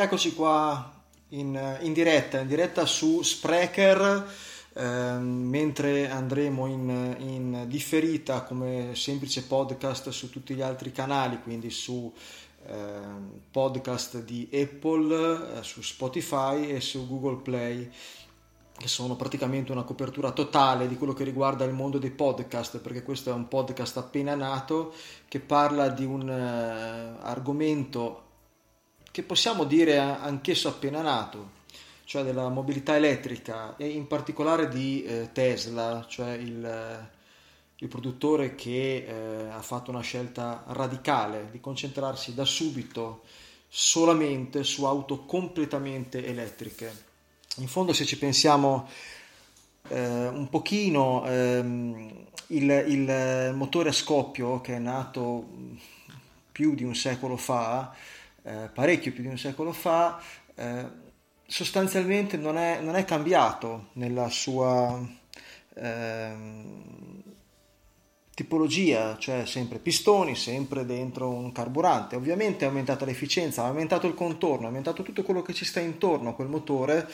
Rieccoci qua in, in, diretta, in diretta su Sprecher, eh, mentre andremo in, in, differita come semplice podcast su tutti gli altri canali, quindi su eh, podcast di Apple, eh, su Spotify e su Google Play che sono praticamente una copertura totale di quello che riguarda il mondo dei podcast, perché questo è un podcast appena nato che parla di un uh, argomento che possiamo dire anch'esso appena nato, cioè della mobilità elettrica e in particolare di eh, Tesla, cioè il, il produttore che eh, ha fatto una scelta radicale di concentrarsi da subito solamente su auto completamente elettriche. In fondo se ci pensiamo eh, un pochino, ehm, il, il motore a scoppio che è nato più di un secolo fa, eh, parecchio più di un secolo fa, eh, sostanzialmente non è, non è, cambiato nella sua eh, tipologia, cioè sempre pistoni, sempre dentro un carburante. Ovviamente è aumentata l'efficienza, ha aumentato il contorno, ha aumentato tutto quello che ci sta intorno a quel motore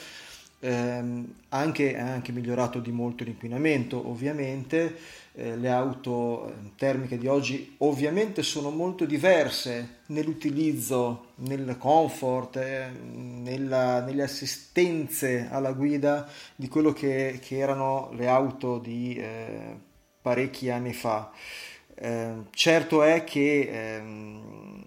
ehm, anche, ha anche migliorato di molto l'inquinamento ovviamente eh, le auto eh, termiche di oggi ovviamente sono molto diverse nell'utilizzo, nel comfort, eh, nella, nelle assistenze alla guida di quello che, che erano le auto di eh, parecchi anni fa. Eh, certo è che ehm,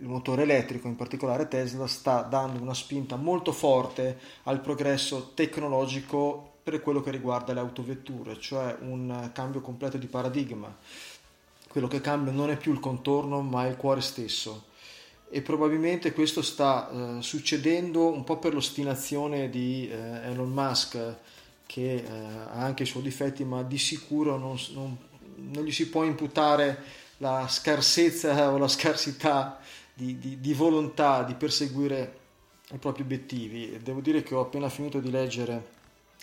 il motore elettrico, in particolare Tesla, sta dando una spinta molto forte al progresso tecnologico per quello che riguarda le autovetture, cioè un cambio completo di paradigma. Quello che cambia non è più il contorno, ma il cuore stesso. E probabilmente questo sta eh, succedendo un po' per l'ostinazione di eh, Elon Musk, che eh, ha anche i suoi difetti, ma di sicuro non, non, non gli si può imputare la scarsezza o la scarsità di, di, di volontà di perseguire i propri obiettivi. Devo dire che ho appena finito di leggere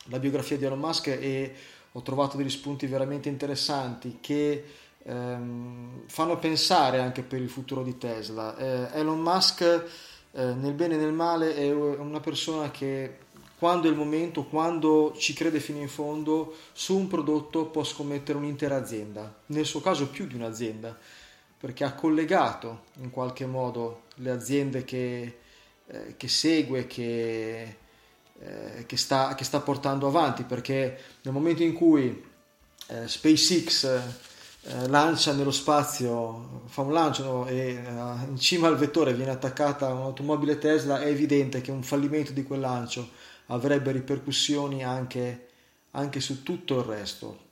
la biografia di Elon Musk e ho trovato degli spunti veramente interessanti che ehm, fanno pensare anche per il futuro di Tesla. Eh, Elon Musk, eh, nel bene e nel male, è una persona che quando è il momento, quando ci crede fino in fondo, su un prodotto può scommettere un'intera azienda, nel suo caso più di un'azienda perché ha collegato in qualche modo le aziende che, eh, che segue, che, eh, che, sta, che, sta, portando avanti, perché nel momento in cui eh, SpaceX eh, lancia nello spazio, fa un lancio e eh, in cima al vettore viene attaccata un'automobile Tesla, è evidente che un fallimento di quel lancio avrebbe ripercussioni anche, anche su tutto il resto.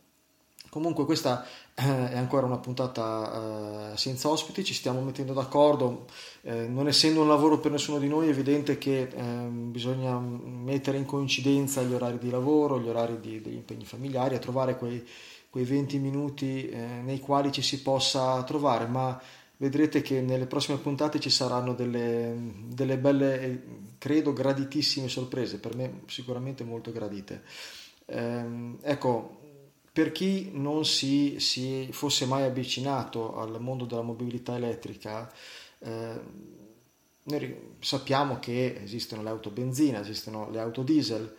Comunque questa eh, è ancora una puntata eh, senza ospiti, ci stiamo mettendo d'accordo, eh, non essendo un lavoro per nessuno di noi è evidente che ehm, bisogna mettere in coincidenza gli orari di lavoro, gli orari di, degli impegni familiari, a trovare quei, quei 20 minuti nei quali ci si possa trovare, ma vedrete che nelle prossime puntate ci saranno delle, delle belle, credo, graditissime sorprese, per me sicuramente molto gradite. Ehm, ecco, per chi non si, si, fosse mai avvicinato al mondo della mobilità elettrica, eh, noi sappiamo che esistono le auto benzina, esistono le auto diesel,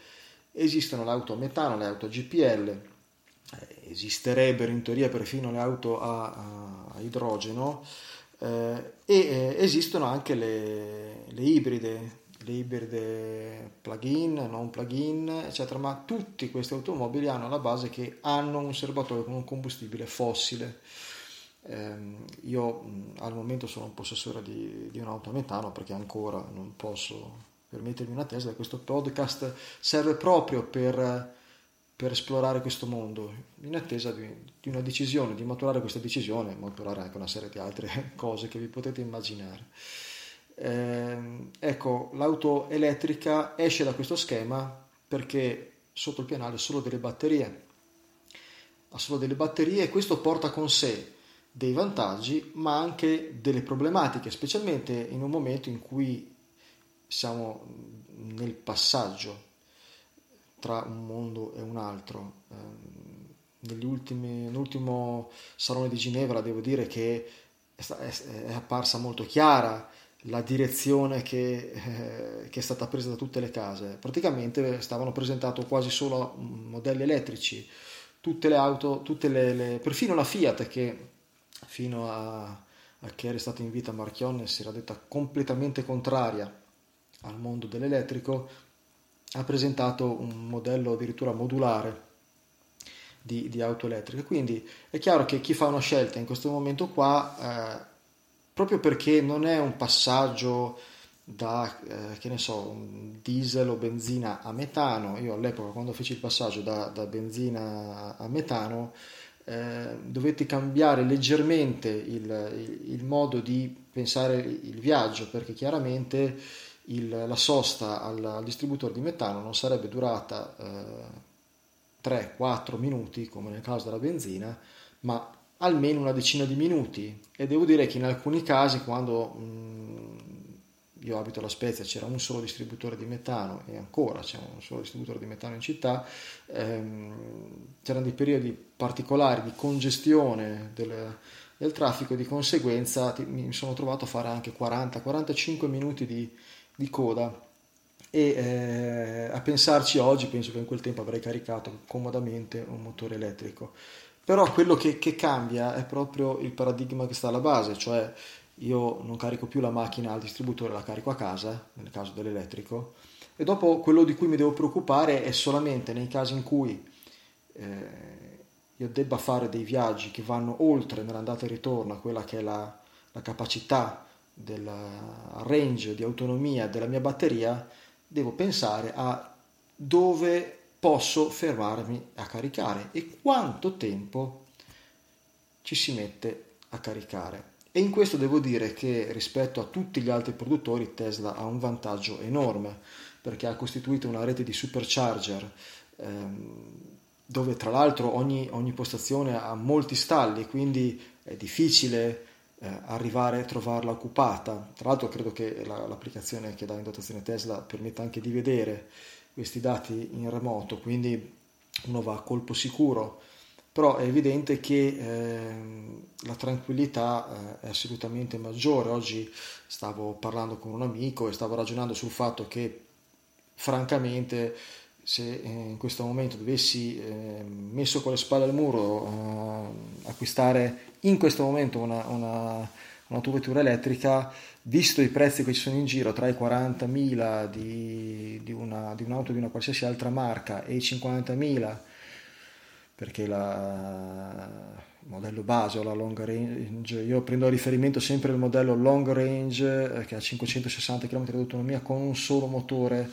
esistono le auto a metano, le auto a GPL, eh, esisterebbero in teoria perfino le auto a, a, idrogeno eh, e eh, esistono anche le, le ibride, le ibride plug-in, non plug-in, eccetera, ma tutte queste automobili hanno la base che hanno un serbatoio con un combustibile fossile. Eh, io al momento sono un possessore di, di un'auto a metano perché ancora non posso per mettermi una Tesla. Questo podcast serve proprio per, per esplorare questo mondo, in attesa di, di, una decisione, di maturare questa decisione, maturare anche una serie di altre cose che vi potete immaginare. Eh, ecco, l'auto elettrica esce da questo schema perché sotto il pianale solo delle batterie. Ha solo delle batterie e questo porta con sé dei vantaggi ma anche delle problematiche, specialmente in un momento in cui siamo nel passaggio tra un mondo e un altro. Ehm, ultimi, nell'ultimo Salone di Ginevra devo dire che è, apparsa molto chiara la direzione che, eh, che, è stata presa da tutte le case. Praticamente stavano presentando quasi solo modelli elettrici, tutte le auto, tutte le, le, perfino la Fiat che fino a, a che era stata in vita Marchionne si era detta completamente contraria al mondo dell'elettrico, ha presentato un modello addirittura modulare di, di auto elettriche. Quindi è chiaro che chi fa una scelta in questo momento qua, eh, proprio perché non è un passaggio da, eh, che ne so, diesel o benzina a metano, io all'epoca quando feci il passaggio da, da benzina a metano, eh, dovete cambiare leggermente il, il, il, modo di pensare il viaggio perché chiaramente il, la sosta al, al, distributore di metano non sarebbe durata eh, 3-4 minuti come nel caso della benzina, ma almeno una decina di minuti e devo dire che in alcuni casi quando mh, io abito a La Spezia, c'era un solo distributore di metano e ancora c'è un solo distributore di metano in città, ehm, c'erano dei periodi particolari di congestione del, del traffico, di conseguenza ti, mi sono trovato a fare anche 40-45 minuti di, di coda e eh, a pensarci oggi penso che in quel tempo avrei caricato comodamente un motore elettrico. Però quello che, che cambia è proprio il paradigma che sta alla base, cioè io non carico più la macchina al distributore, la carico a casa, nel caso dell'elettrico, e dopo quello di cui mi devo preoccupare è solamente nei casi in cui eh, io debba fare dei viaggi che vanno oltre nell'andata e ritorno a quella che è la, la capacità del range di autonomia della mia batteria, devo pensare a dove posso fermarmi a caricare e quanto tempo ci si mette a caricare. E in questo devo dire che rispetto a tutti gli altri produttori Tesla ha un vantaggio enorme perché ha costituito una rete di supercharger ehm, dove tra l'altro ogni, ogni postazione ha molti stalli, quindi è difficile eh, arrivare a trovarla occupata. Tra l'altro credo che la, l'applicazione che dà in dotazione Tesla permetta anche di vedere questi dati in remoto, quindi uno va a colpo sicuro, però è evidente che eh, la tranquillità eh, è assolutamente maggiore. Oggi stavo parlando con un amico e stavo ragionando sul fatto che francamente se eh, in questo momento dovessi eh, messo con le spalle al muro eh, acquistare in questo momento una, una, un'autovettura elettrica, visto i prezzi che ci sono in giro tra i 40.000 di, di, una, di un'auto di una qualsiasi altra marca e i 50.000 perché la modello base o la long range, io prendo a riferimento sempre il modello long range eh, che ha 560 km di autonomia con un solo motore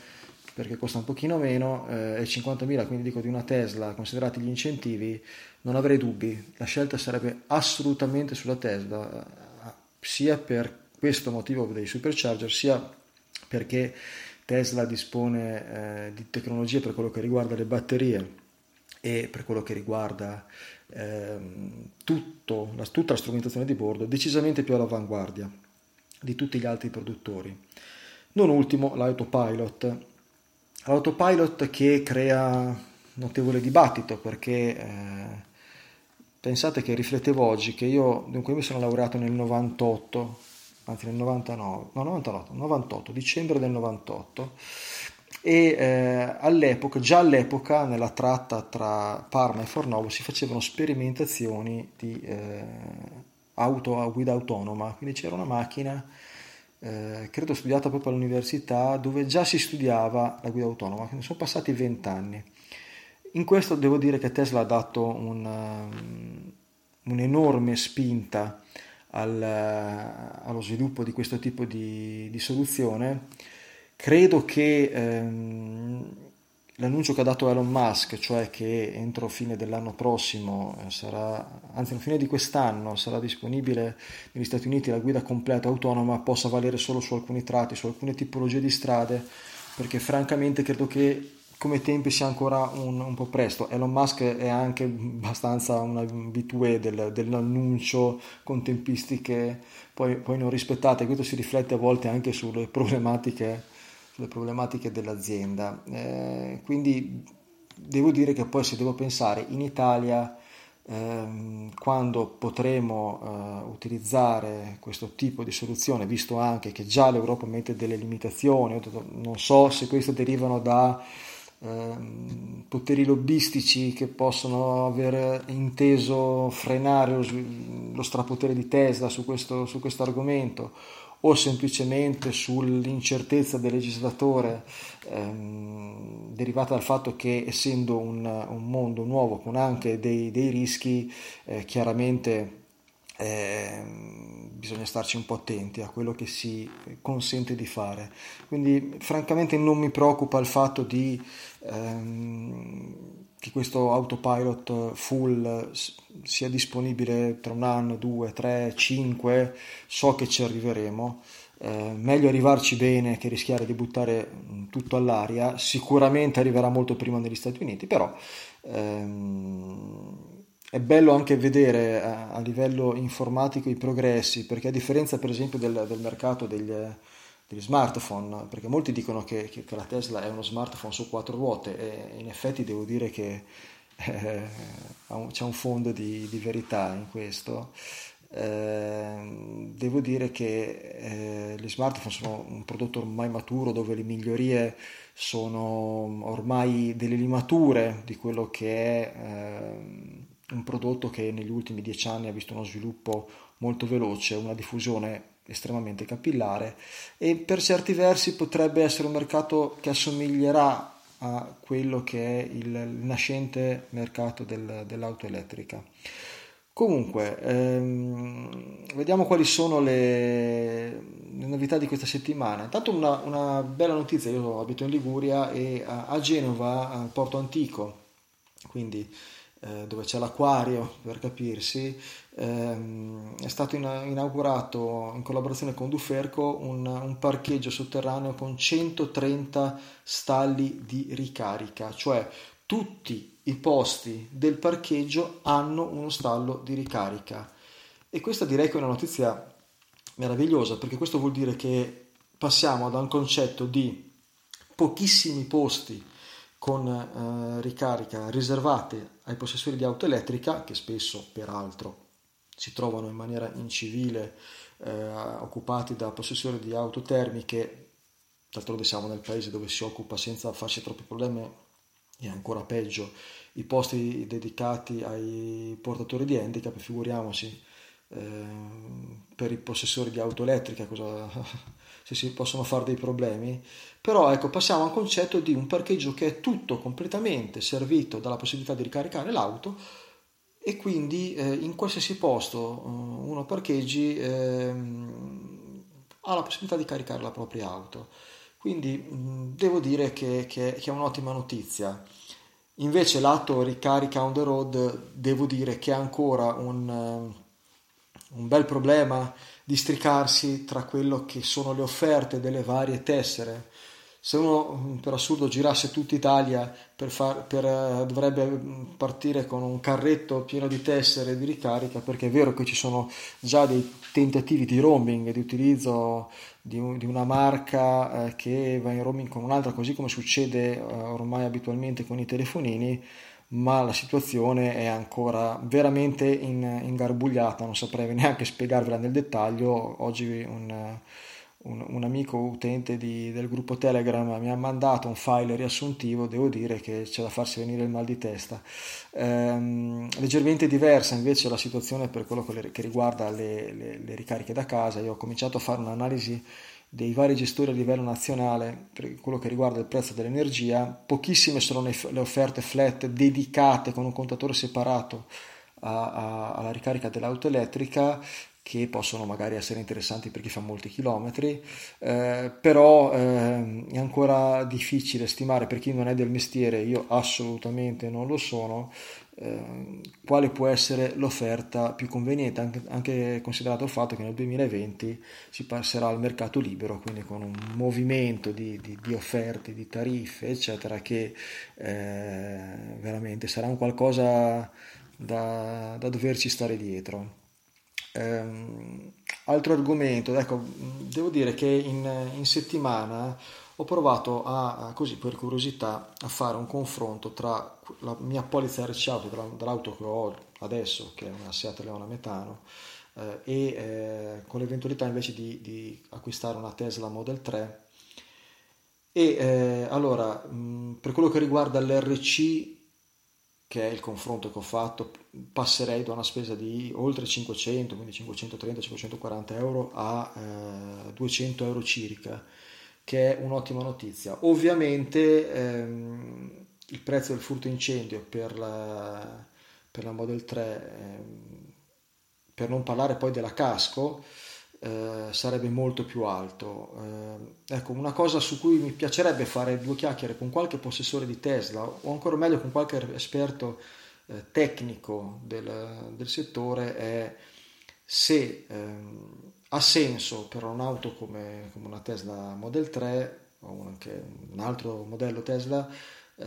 perché costa un pochino meno eh, e 50.000 quindi dico di una Tesla considerati gli incentivi non avrei dubbi. La scelta sarebbe assolutamente sulla Tesla sia per questo motivo dei supercharger sia perché Tesla dispone eh, di tecnologie per quello che riguarda le batterie e per quello che riguarda ehm, tutto, la, tutta la strumentazione di bordo decisamente più all'avanguardia di tutti gli altri produttori. Non ultimo l'autopilot, L'autopilot che crea notevole dibattito perché eh, pensate che riflettevo oggi che io, dunque io mi sono laureato nel 98, anzi nel 99, no 99, 98, dicembre del 98 e eh, all'epoca, già all'epoca nella tratta tra Parma e Fornovo si facevano sperimentazioni di eh, auto a guida autonoma, quindi c'era una macchina eh, credo studiata proprio all'università, dove già si studiava la guida autonoma, quindi sono passati vent'anni. In questo devo dire che Tesla ha dato una, um, un'enorme spinta al, allo sviluppo di questo tipo di, di soluzione. Credo che ehm, l'annuncio che ha dato Elon Musk, cioè che entro fine dell'anno prossimo eh, sarà, anzi fine di quest'anno sarà disponibile negli Stati Uniti la guida completa autonoma, possa valere solo su alcuni tratti, su alcune tipologie di strade, perché francamente credo che come tempi sia ancora un, un po' presto. Elon Musk è anche abbastanza un abitué del, dell'annuncio con tempistiche poi, poi non rispettate, questo si riflette a volte anche sulle problematiche sulle problematiche dell'azienda. Eh, quindi devo dire che poi se devo pensare in Italia ehm, quando potremo eh, utilizzare questo tipo di soluzione, visto anche che già l'Europa mette delle limitazioni, non so se queste derivano da ehm, poteri lobbistici che possono aver inteso frenare lo, lo strapotere di Tesla su questo, su argomento o semplicemente sull'incertezza del legislatore ehm, derivata dal fatto che essendo un, un, mondo nuovo con anche dei, dei rischi, eh, chiaramente eh, bisogna starci un po' attenti a quello che si consente di fare. Quindi francamente non mi preoccupa il fatto di ehm, che questo autopilot full sia disponibile tra un anno, due, tre, cinque, so che ci arriveremo. Eh, meglio arrivarci bene che rischiare di buttare tutto all'aria. Sicuramente arriverà molto prima negli Stati Uniti, però ehm, è bello anche vedere a, a, livello informatico i progressi, perché a differenza per esempio del, del mercato degli, degli smartphone, perché molti dicono che, che, che, la Tesla è uno smartphone su quattro ruote e in effetti devo dire che eh, c'è un fondo di, di, verità in questo. Eh, devo dire che eh, gli smartphone sono un prodotto ormai maturo dove le migliorie sono ormai delle limature di quello che è ehm, un prodotto che negli ultimi dieci anni ha visto uno sviluppo molto veloce, una diffusione estremamente capillare e per certi versi potrebbe essere un mercato che assomiglierà a quello che è il nascente mercato del, dell'auto elettrica. Comunque, ehm, vediamo quali sono le, le, novità di questa settimana. Intanto una, una, bella notizia, io abito in Liguria e a, a Genova, al Porto Antico, quindi eh, dove c'è l'acquario per capirsi, ehm, è stato in, inaugurato in collaborazione con Duferco un, un, parcheggio sotterraneo con 130 stalli di ricarica, cioè tutti i posti del parcheggio hanno uno stallo di ricarica. E questa direi che è una notizia meravigliosa perché questo vuol dire che passiamo da un concetto di pochissimi posti con eh, ricarica riservate ai possessori di auto elettrica, che spesso peraltro si trovano in maniera incivile eh, occupati da possessori di auto termiche, d'altronde siamo nel paese dove si occupa senza farsi troppi problemi e ancora peggio i posti dedicati ai portatori di handicap, figuriamoci per i possessori di auto elettrica cosa, se si possono fare dei problemi, però ecco passiamo al concetto di un parcheggio che è tutto completamente servito dalla possibilità di ricaricare l'auto e quindi eh, in qualsiasi posto eh, uno parcheggi eh, ha la possibilità di caricare la propria auto. Quindi mh, devo dire che, che, che, è un'ottima notizia. Invece lato ricarica on the road devo dire che è ancora un, un bel problema districarsi tra quello che sono le offerte delle varie tessere. Se uno per assurdo girasse tutta Italia per far, per, eh, dovrebbe partire con un carretto pieno di tessere di ricarica perché è vero che ci sono già dei tentativi di roaming, di utilizzo di, di una marca eh, che va in roaming con un'altra, così come succede eh, ormai abitualmente con i telefonini ma la situazione è ancora veramente in, ingarbugliata, non saprei neanche spiegarvela nel dettaglio. Oggi un, un, un amico utente di, del gruppo Telegram mi ha mandato un file riassuntivo, devo dire che c'è da farsi venire il mal di testa. Ehm, leggermente diversa invece la situazione per quello che riguarda le, le, le ricariche da casa. Io ho cominciato a fare un'analisi dei vari gestori a livello nazionale per quello che riguarda il prezzo dell'energia, pochissime sono le offerte flat dedicate con un contatore separato a, a, alla ricarica dell'auto elettrica che possono magari essere interessanti per chi fa molti chilometri, eh, però eh, è ancora difficile stimare per chi non è del mestiere, io assolutamente non lo sono, eh, quale può essere l'offerta più conveniente, anche, anche, considerato il fatto che nel 2020 si passerà al mercato libero, quindi con un movimento di, di, di offerte, di tariffe, eccetera, che eh, veramente sarà un qualcosa da, da doverci stare dietro. Um, altro argomento, ecco, devo dire che in, in settimana ho provato a, così per curiosità a fare un confronto tra la mia polizza RC auto dell'auto che ho adesso, che è una Seat Leona metano, eh, e eh, con l'eventualità invece di, di, acquistare una Tesla Model 3. E eh, allora, mh, per quello che riguarda l'RC, che è il confronto che ho fatto, passerei da una spesa di oltre 500, quindi 530-540 euro a 200 eh, euro circa che è un'ottima notizia. Ovviamente ehm, il prezzo del furto incendio per la, per la Model 3, ehm, per non parlare poi della casco, eh, sarebbe molto più alto. Eh, ecco, una cosa su cui mi piacerebbe fare due chiacchiere con qualche possessore di Tesla o ancora meglio con qualche esperto eh, tecnico del, del, settore è se ehm, ha senso per un'auto come, come, una Tesla Model 3 o anche un altro modello Tesla eh,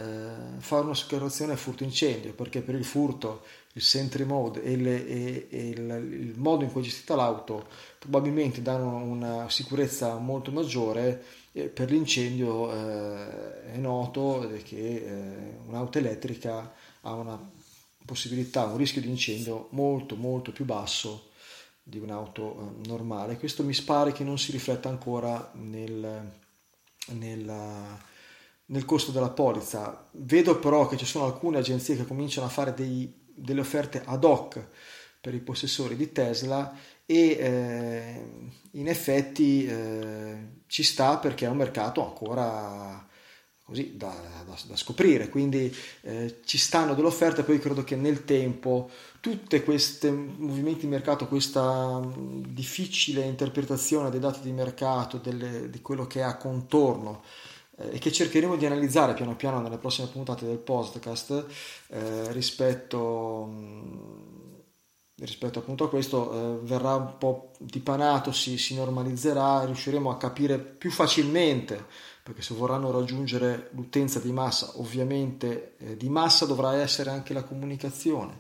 fare un'assicurazione a furto incendio perché per il furto il sentry mode e, le, e, e il, il, modo in cui è gestita l'auto probabilmente danno una sicurezza molto maggiore per l'incendio eh, è noto che eh, un'auto elettrica ha una possibilità, un rischio di incendio molto molto più basso di un'auto eh, normale. Questo mi pare che non si rifletta ancora nel, nella, nel costo della polizza. Vedo però che ci sono alcune agenzie che cominciano a fare dei, delle offerte ad hoc per i possessori di Tesla e eh, in effetti eh, ci sta perché è un mercato ancora così da, da, da scoprire, quindi eh, ci stanno delle offerte, poi credo che nel tempo tutti questi movimenti di mercato, questa difficile interpretazione dei dati di mercato, delle, di quello che è a contorno, eh, e che cercheremo di analizzare piano piano nelle prossime puntate del podcast eh, rispetto, rispetto appunto a questo eh, verrà un po' dipanato, si, si normalizzerà, riusciremo a capire più facilmente perché se vorranno raggiungere l'utenza di massa, ovviamente eh, di massa dovrà essere anche la comunicazione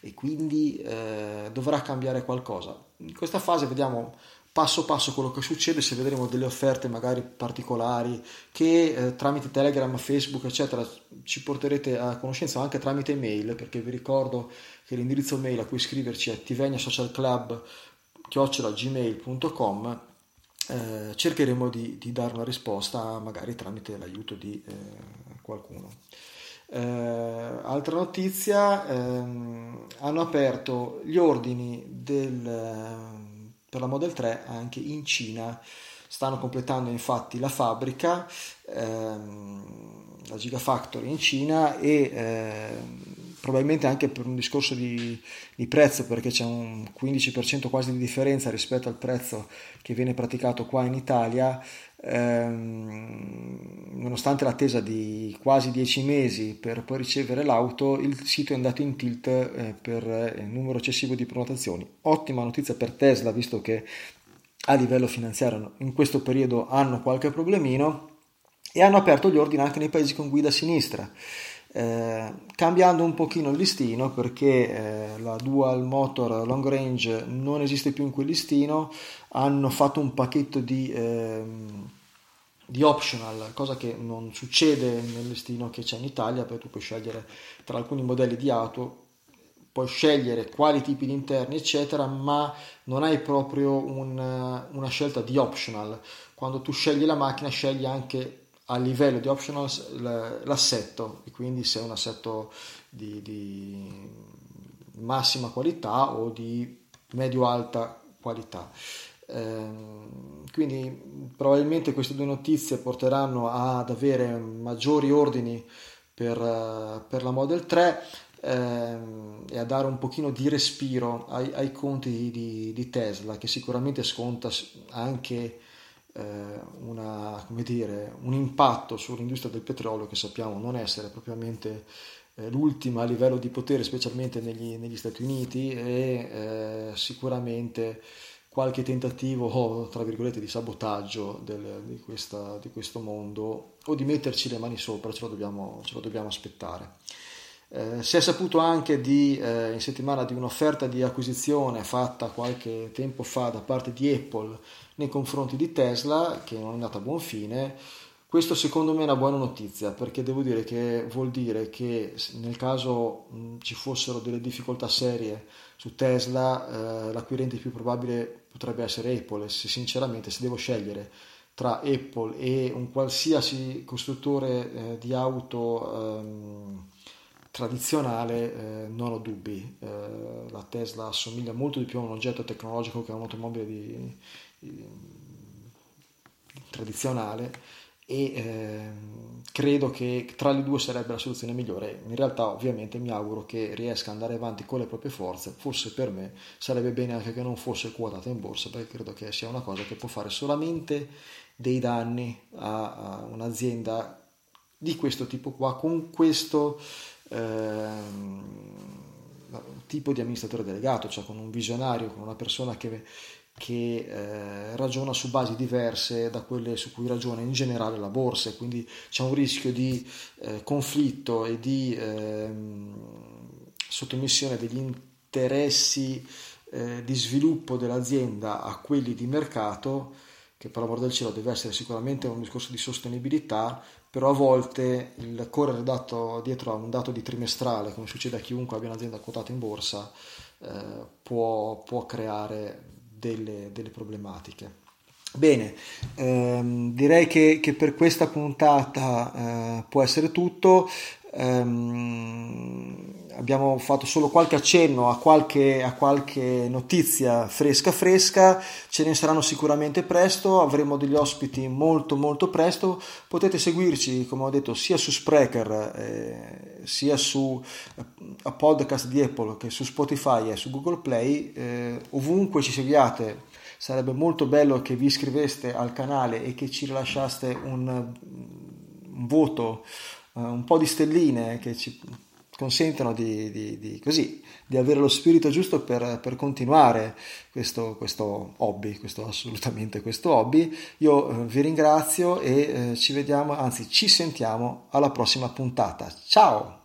e quindi eh, dovrà cambiare qualcosa. In questa fase vediamo passo passo quello che succede, se vedremo delle offerte magari particolari che eh, tramite Telegram, Facebook, eccetera, ci porterete a conoscenza anche tramite email, perché vi ricordo che l'indirizzo mail a cui scriverci è tiveniasocialclub.gmail.com eh, cercheremo di, di, dare una risposta magari tramite l'aiuto di eh, qualcuno. Eh, altra notizia, ehm, hanno aperto gli ordini del, per la Model 3 anche in Cina, stanno completando infatti la fabbrica, ehm, la Gigafactory in Cina e ehm, probabilmente anche per un discorso di, di, prezzo perché c'è un 15% quasi di differenza rispetto al prezzo che viene praticato qua in Italia. Ehm, nonostante l'attesa di quasi 10 mesi per poi ricevere l'auto il sito è andato in tilt eh, per il numero eccessivo di prenotazioni. Ottima notizia per Tesla visto che a livello finanziario in questo periodo hanno qualche problemino e hanno aperto gli ordini anche nei paesi con guida sinistra eh, cambiando un pochino il listino perché eh, la dual motor long range non esiste più in quel listino hanno fatto un pacchetto di, eh, di optional cosa che non succede nel listino che c'è in Italia perché tu puoi scegliere tra alcuni modelli di auto puoi scegliere quali tipi di interni eccetera ma non hai proprio un, una scelta di optional. Quando tu scegli la macchina scegli anche a livello di optionals l'assetto e quindi se è un assetto di, di massima qualità o di medio-alta qualità. Eh, quindi probabilmente queste due notizie porteranno ad avere maggiori ordini per, per la Model 3. ehm, e a dare un pochino di respiro ai, ai conti di, di, Tesla che sicuramente sconta anche una, dire, un impatto sull'industria del petrolio che sappiamo non essere propriamente eh, l'ultima a livello di potere specialmente negli, negli Stati Uniti e eh, sicuramente qualche tentativo, tra virgolette, di sabotaggio del, di, questa, di, questo mondo o di metterci le mani sopra, ce lo dobbiamo, ce lo dobbiamo aspettare. Eh, si è saputo anche di, eh, in settimana di un'offerta di acquisizione fatta qualche tempo fa da parte di Apple nei confronti di Tesla, che non è andata a buon fine. Questo secondo me è una buona notizia perché devo dire che vuol dire che nel caso mh, ci fossero delle difficoltà serie su Tesla, eh, l'acquirente più probabile potrebbe essere Apple se sinceramente se devo scegliere tra Apple e un qualsiasi costruttore eh, di auto ehm, tradizionale eh, non ho dubbi eh, la Tesla assomiglia molto di più a un oggetto tecnologico che a un'automobile di, di, tradizionale e eh, credo che tra le due sarebbe la soluzione migliore. In realtà ovviamente mi auguro che riesca ad andare avanti con le proprie forze, forse per me sarebbe bene anche che non fosse quotata in borsa perché credo che sia una cosa che può fare solamente dei danni a, a un'azienda di questo tipo qua, con questo eh, tipo di amministratore delegato, cioè con un visionario, con una persona che che eh, ragiona su basi diverse da quelle su cui ragiona in generale la borsa e quindi c'è un rischio di eh, conflitto e di eh, sottomissione degli interessi eh, di sviluppo dell'azienda a quelli di mercato che per l'amor del cielo deve essere sicuramente un discorso di sostenibilità però a volte il correre dato dietro a un dato di trimestrale come succede a chiunque abbia un'azienda quotata in borsa eh, può, può creare delle, delle problematiche. Bene, ehm, direi che, che, per questa puntata eh, può essere tutto. Um, abbiamo fatto solo qualche accenno a qualche, a qualche, notizia fresca fresca, ce ne saranno sicuramente presto, avremo degli ospiti molto molto presto, potete seguirci come ho detto sia su Sprecher eh, sia su eh, podcast di Apple che su Spotify e su Google Play, eh, ovunque ci seguiate sarebbe molto bello che vi iscriveste al canale e che ci rilasciaste un, un voto un po' di stelline che ci consentono di, di, di, così, di avere lo spirito giusto per, per continuare questo, questo, hobby, questo, assolutamente questo hobby. Io uh, vi ringrazio e uh, ci vediamo, anzi ci sentiamo alla prossima puntata. Ciao!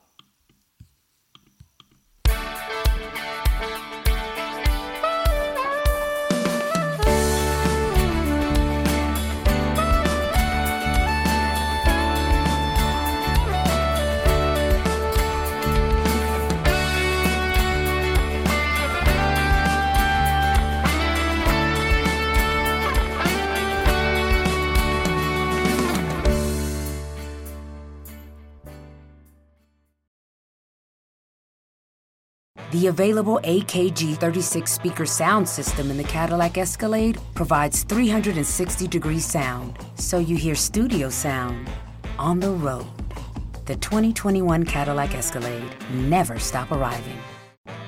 The available AKG 36 speaker sound system in the Cadillac Escalade provides 360 degree sound, so you hear studio sound on the road. The 2021 Cadillac Escalade never stop arriving.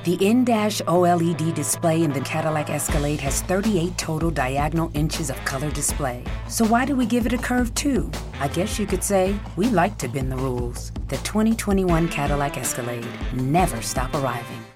The in-dash OLED display in the Cadillac Escalade has 38 total diagonal inches of color display. So why do we give it a curve too? I guess you could say we like to bend the rules. The 2021 Cadillac Escalade never stop arriving.